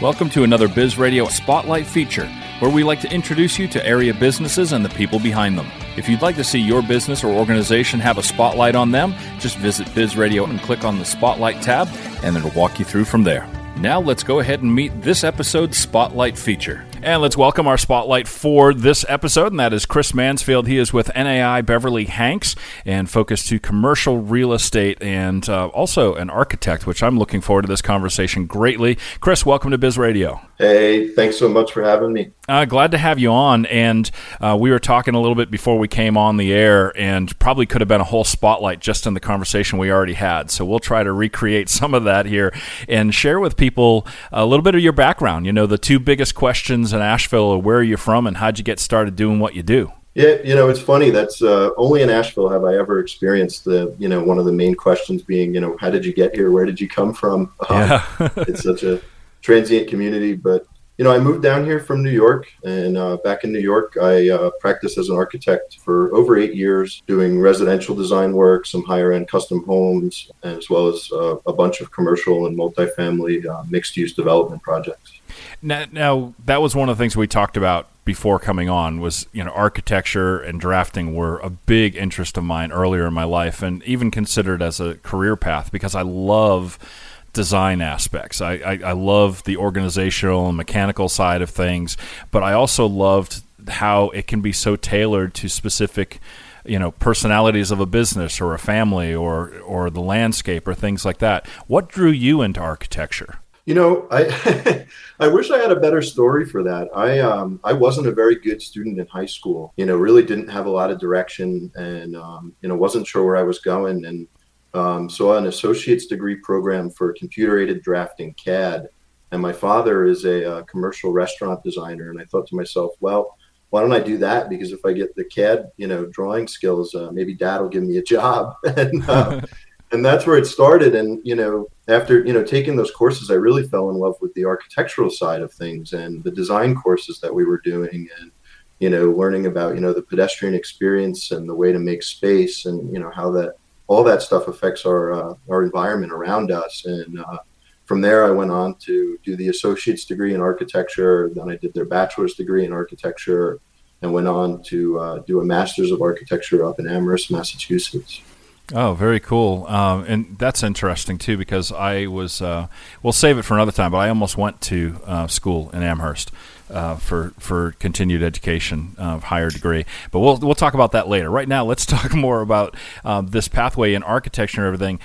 Welcome to another Biz Radio Spotlight feature, where we like to introduce you to area businesses and the people behind them. If you'd like to see your business or organization have a spotlight on them, just visit Biz Radio and click on the Spotlight tab, and it'll walk you through from there. Now let's go ahead and meet this episode's Spotlight feature. And let's welcome our spotlight for this episode, and that is Chris Mansfield. He is with NAI Beverly Hanks and focused to commercial real estate and uh, also an architect, which I'm looking forward to this conversation greatly. Chris, welcome to Biz Radio. Hey, thanks so much for having me. Uh, glad to have you on. And uh, we were talking a little bit before we came on the air, and probably could have been a whole spotlight just in the conversation we already had. So we'll try to recreate some of that here and share with people a little bit of your background. You know, the two biggest questions Asheville are where are you from and how'd you get started doing what you do? Yeah, you know, it's funny. That's uh, only in Asheville have I ever experienced the, you know, one of the main questions being, you know, how did you get here? Where did you come from? Yeah. Um, it's such a transient community. But you know, I moved down here from New York, and uh, back in New York, I uh, practiced as an architect for over eight years, doing residential design work, some higher end custom homes, as well as uh, a bunch of commercial and multifamily uh, mixed use development projects. Now, now, that was one of the things we talked about before coming on was you know architecture and drafting were a big interest of mine earlier in my life and even considered as a career path because I love design aspects. I, I, I love the organizational and mechanical side of things, but I also loved how it can be so tailored to specific you know personalities of a business or a family or or the landscape or things like that. What drew you into architecture? You know i i wish i had a better story for that. I um i wasn't a very good student in high school you know really didn't have a lot of direction and um, you know wasn't sure where i was going. And um, so an associate's degree program for computer aided drafting CAD. And my father is a, uh, commercial restaurant designer. And I thought to myself, well, why don't I do that? Because if I get the CAD, you know, drawing skills, uh, maybe dad will give me a job. and, uh, and that's where it started. And, you know, after, you know, taking those courses, I really fell in love with the architectural side of things and the design courses that we were doing and, you know, learning about, you know, the pedestrian experience and the way to make space and, you know, how that all that stuff affects our uh, our environment around us. And uh, from there, I went on to do the associate's degree in architecture. Then I did their bachelor's degree in architecture, and went on to uh, do a master's of architecture up in Amherst, Massachusetts. Oh, very cool. Um, and that's interesting too because I was, uh, we'll save it for another time, but I almost went to uh, school in Amherst uh, for for continued education of higher degree. But we'll we'll talk about that later. Right now, let's talk more about um, this pathway in architecture and everything.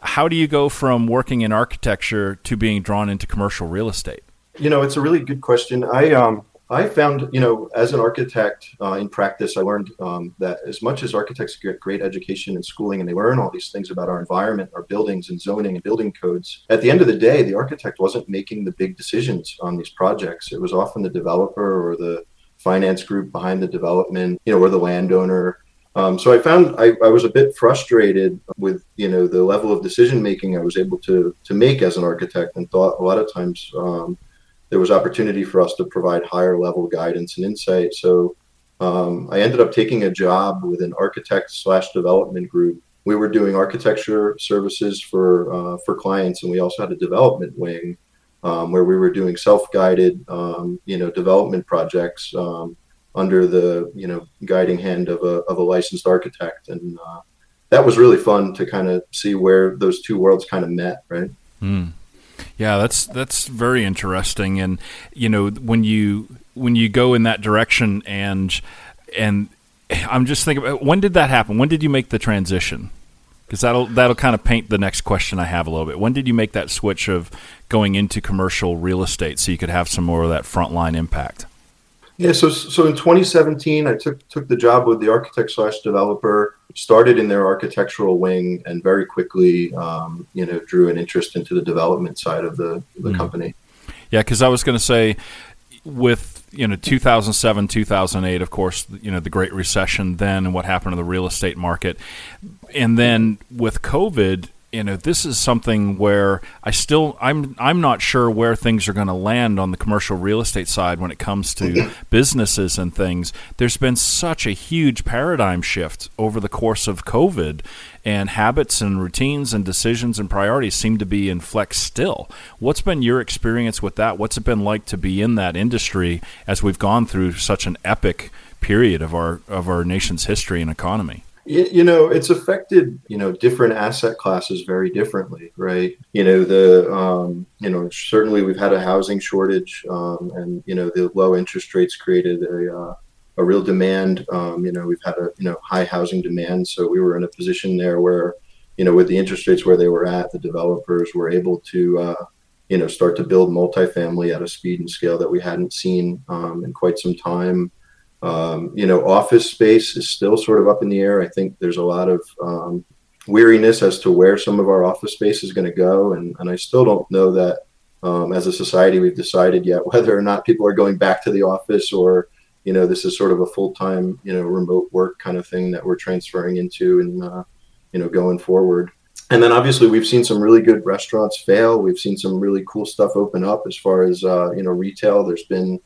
How do you go from working in architecture to being drawn into commercial real estate? You know, it's a really good question. I um, I found, you know, as an architect uh, in practice, I learned um, that as much as architects get great education and schooling and they learn all these things about our environment, our buildings and zoning and building codes, at the end of the day, the architect wasn't making the big decisions on these projects. It was often the developer or the finance group behind the development, you know, or the landowner. Um, so I found I, I, was a bit frustrated with you know the level of decision making I was able to to make as an architect, and thought a lot of times um, there was opportunity for us to provide higher level guidance and insight. So um, I ended up taking a job with an architect slash development group. We were doing architecture services for uh, for clients, and we also had a development wing um, where we were doing self guided, um, you know, development projects um, under the you know guiding hand of a of a licensed architect, and uh, that was really fun to kind of see where those two worlds kind of met, right? Mm. Yeah, that's that's very interesting, and you know when you when you go in that direction, and and I'm just thinking, when did that happen? When did you make the transition? Because that'll that'll kind of paint the next question I have a little bit. When did you make that switch of going into commercial real estate so you could have some more of that frontline impact? Yeah, so so in 2017, I took took the job with the architect slash developer. Started in their architectural wing, and very quickly, um, you know, drew an interest into the development side of the the mm. company. Yeah, because I was going to say, with you know 2007 2008 of course you know the great recession then and what happened to the real estate market and then with covid you know this is something where I still I'm I'm not sure where things are going to land on the commercial real estate side when it comes to mm-hmm. businesses and things. There's been such a huge paradigm shift over the course of COVID, and habits and routines and decisions and priorities seem to be in flex still. What's been your experience with that? What's it been like to be in that industry as we've gone through such an epic period of our of our nation's history and economy? You know, it's affected, you know, different asset classes very differently, right? You know, the, um, you know, certainly we've had a housing shortage um, and, you know, the low interest rates created a, uh, a real demand. Um, you know, we've had a, you know, high housing demand. So we were in a position there where, you know, with the interest rates where they were at, the developers were able to, uh, you know, start to build multifamily at a speed and scale that we hadn't seen um, in quite some time. Um, you know, office space is still sort of up in the air. I think there's a lot of um, weariness as to where some of our office space is going to go, and and I still don't know that um, as a society we've decided yet whether or not people are going back to the office or you know this is sort of a full time you know remote work kind of thing that we're transferring into and uh, you know going forward. And then obviously we've seen some really good restaurants fail. We've seen some really cool stuff open up as far as uh, you know retail. There's been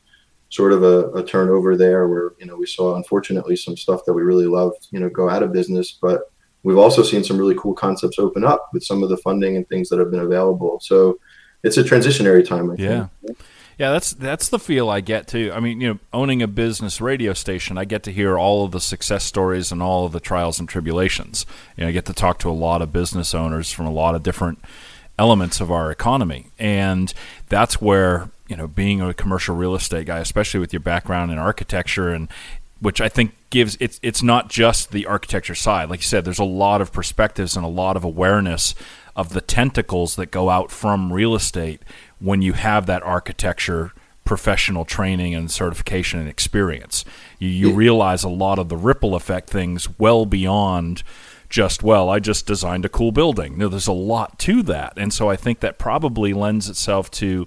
sort of a, a, turnover there where you know we saw unfortunately some stuff that we really loved you know go out of business. But we've also seen some really cool concepts open up with some of the funding and things that have been available. So it's a transitionary time I yeah. Think. yeah that's that's the feel i get too. I mean you know owning a business radio station i get to hear all of the success stories and all of the trials and tribulations. You know i get to talk to a lot of business owners from a lot of different elements of our economy and that's where you know, being a commercial real estate guy, especially with your background in architecture and which I think gives it's it's not just the architecture side. Like you said, there's a lot of perspectives and a lot of awareness of the tentacles that go out from real estate when you have that architecture professional training and certification and experience. You, you realize a lot of the ripple effect things well beyond just well i just designed a cool building. No, there's a lot to that. And so i think that probably lends itself to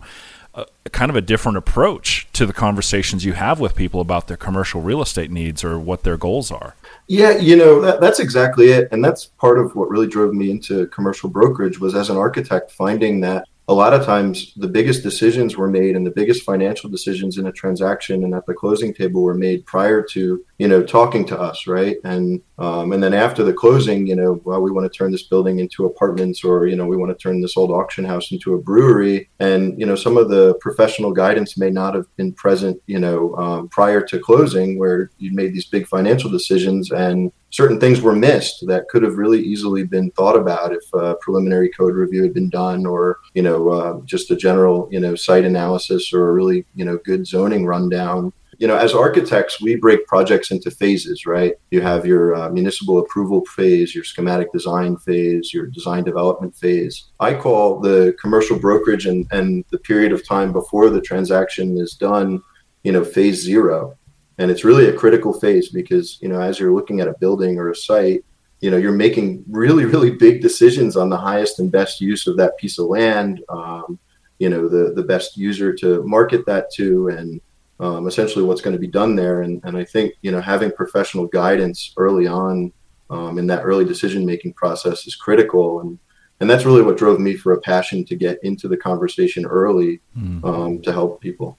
a, kind of a different approach to the conversations you have with people about their commercial real estate needs or what their goals are. Yeah, you know that, that's exactly it, and that's part of what really drove me into commercial brokerage was as an architect finding that a lot of times the biggest decisions were made and the biggest financial decisions in a transaction and at the closing table were made prior to you know talking to us right? And um, and then after the closing you know well we want to turn this building into apartments or you know we want to turn this old auction house into a brewery. And you know some of the professional guidance may not have been present you know um, prior to closing where you made these big financial decisions and certain things were missed that could have really easily been thought about if a preliminary code review had been done or you know uh, just a general you know site analysis or a really you know good zoning rundown you know as architects we break projects into phases right? You have your uh, municipal approval phase your schematic design phase your design development phase. I call the commercial brokerage and, and the period of time before the transaction is done you know phase zero. And it's really a critical phase because you know as you're looking at a building or a site you know you're making really really big decisions on the highest and best use of that piece of land um, you know the the best user to market that to and um, essentially what's going to be done there and, and i think you know having professional guidance early on um, in that early decision making process is critical and and that's really what drove me for a passion to get into the conversation early mm. to help people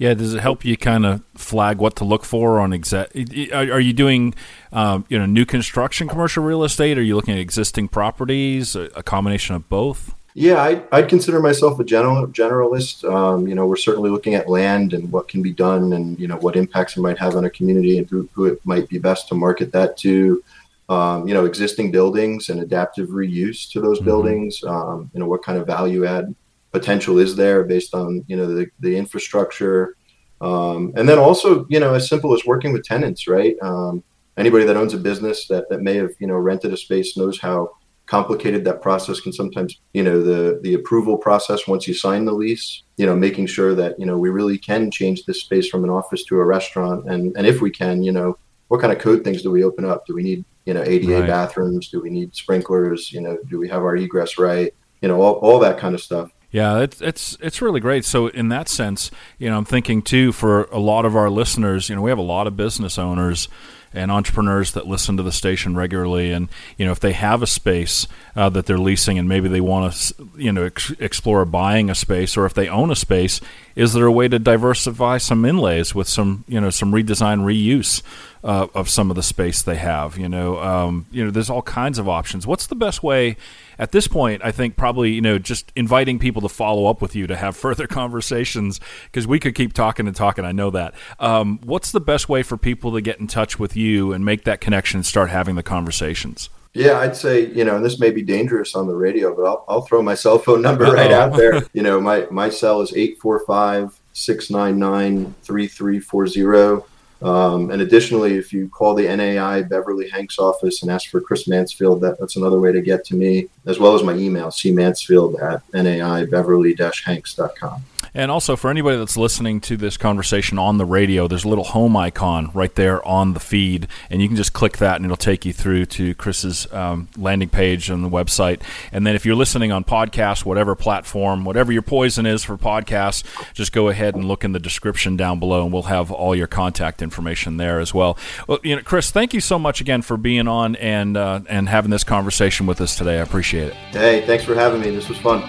yeah, does it help you kind of flag what to look for on exact? Are, you doing, um, you know, new construction commercial real estate? Are you looking at existing properties? A, a combination of both? Yeah, I, I'd consider myself a general generalist. Um, you know, we're certainly looking at land and what can be done, and you know what impacts it might have on a community, and who, who it might be best to market that to. Um, you know, existing buildings and adaptive reuse to those mm-hmm. buildings. Um, you know, what kind of value add potential is there based on you know the, the infrastructure um, and then also you know as simple as working with tenants right um, anybody that owns a business that, that may have you know rented a space knows how complicated. That process can sometimes you know the the approval process once you sign the lease you know making sure that you know we really can change this space from an office to a restaurant. And and if we can you know what kind of code things do we open up? Do we need you know ada right. bathrooms? Do we need sprinklers? You know do we have our egress right? You know all, all that kind of stuff yeah, it's it's it's really great. So in that sense, you know, I'm thinking too for a lot of our listeners, you know, we have a lot of business owners and entrepreneurs that listen to the station regularly, and you know if they have a space uh, that they're leasing and maybe they want to you know ex- explore buying a space, or if they own a space, is there a way to diversify some inlays with some you know some redesign reuse? Uh, of some of the space they have, you know, um, you know, there's all kinds of options. What's the best way? at this point, I think probably you know just inviting people to follow up with you to have further conversations because we could keep talking and talking. I know that. Um, what's the best way for people to get in touch with you and make that connection and start having the conversations? Yeah, I'd say you know, and this may be dangerous on the radio, but I'll, I'll throw my cell phone number Uh-oh. right out there. You know, my my cell is 845 699 3340. Um, and additionally, if you call the NAI Beverly Hanks office and ask for Chris Mansfield, that, that's another way to get to me, as well as my email, cmansfield at naibeverly-hanks.com. And also, for anybody that's listening to this conversation on the radio, there's a little home icon right there on the feed, and you can just click that, and it'll take you through to Chris's um, landing page on the website. And then, if you're listening on podcast, whatever platform, whatever your poison is for podcasts, just go ahead and look in the description down below, and we'll have all your contact information there as well. Well, you know, Chris, thank you so much again for being on and uh, and having this conversation with us today. I appreciate it. Hey, thanks for having me. This was fun.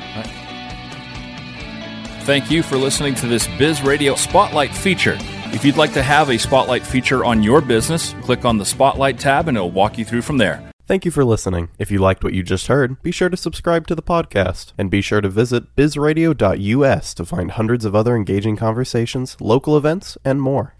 Thank you for listening to this Biz Radio Spotlight feature. If you'd like to have a Spotlight feature on your business, click on the Spotlight tab and it'll walk you through from there. Thank you for listening. If you liked what you just heard, be sure to subscribe to the podcast and be sure to visit bizradio.us to find hundreds of other engaging conversations, local events, and more.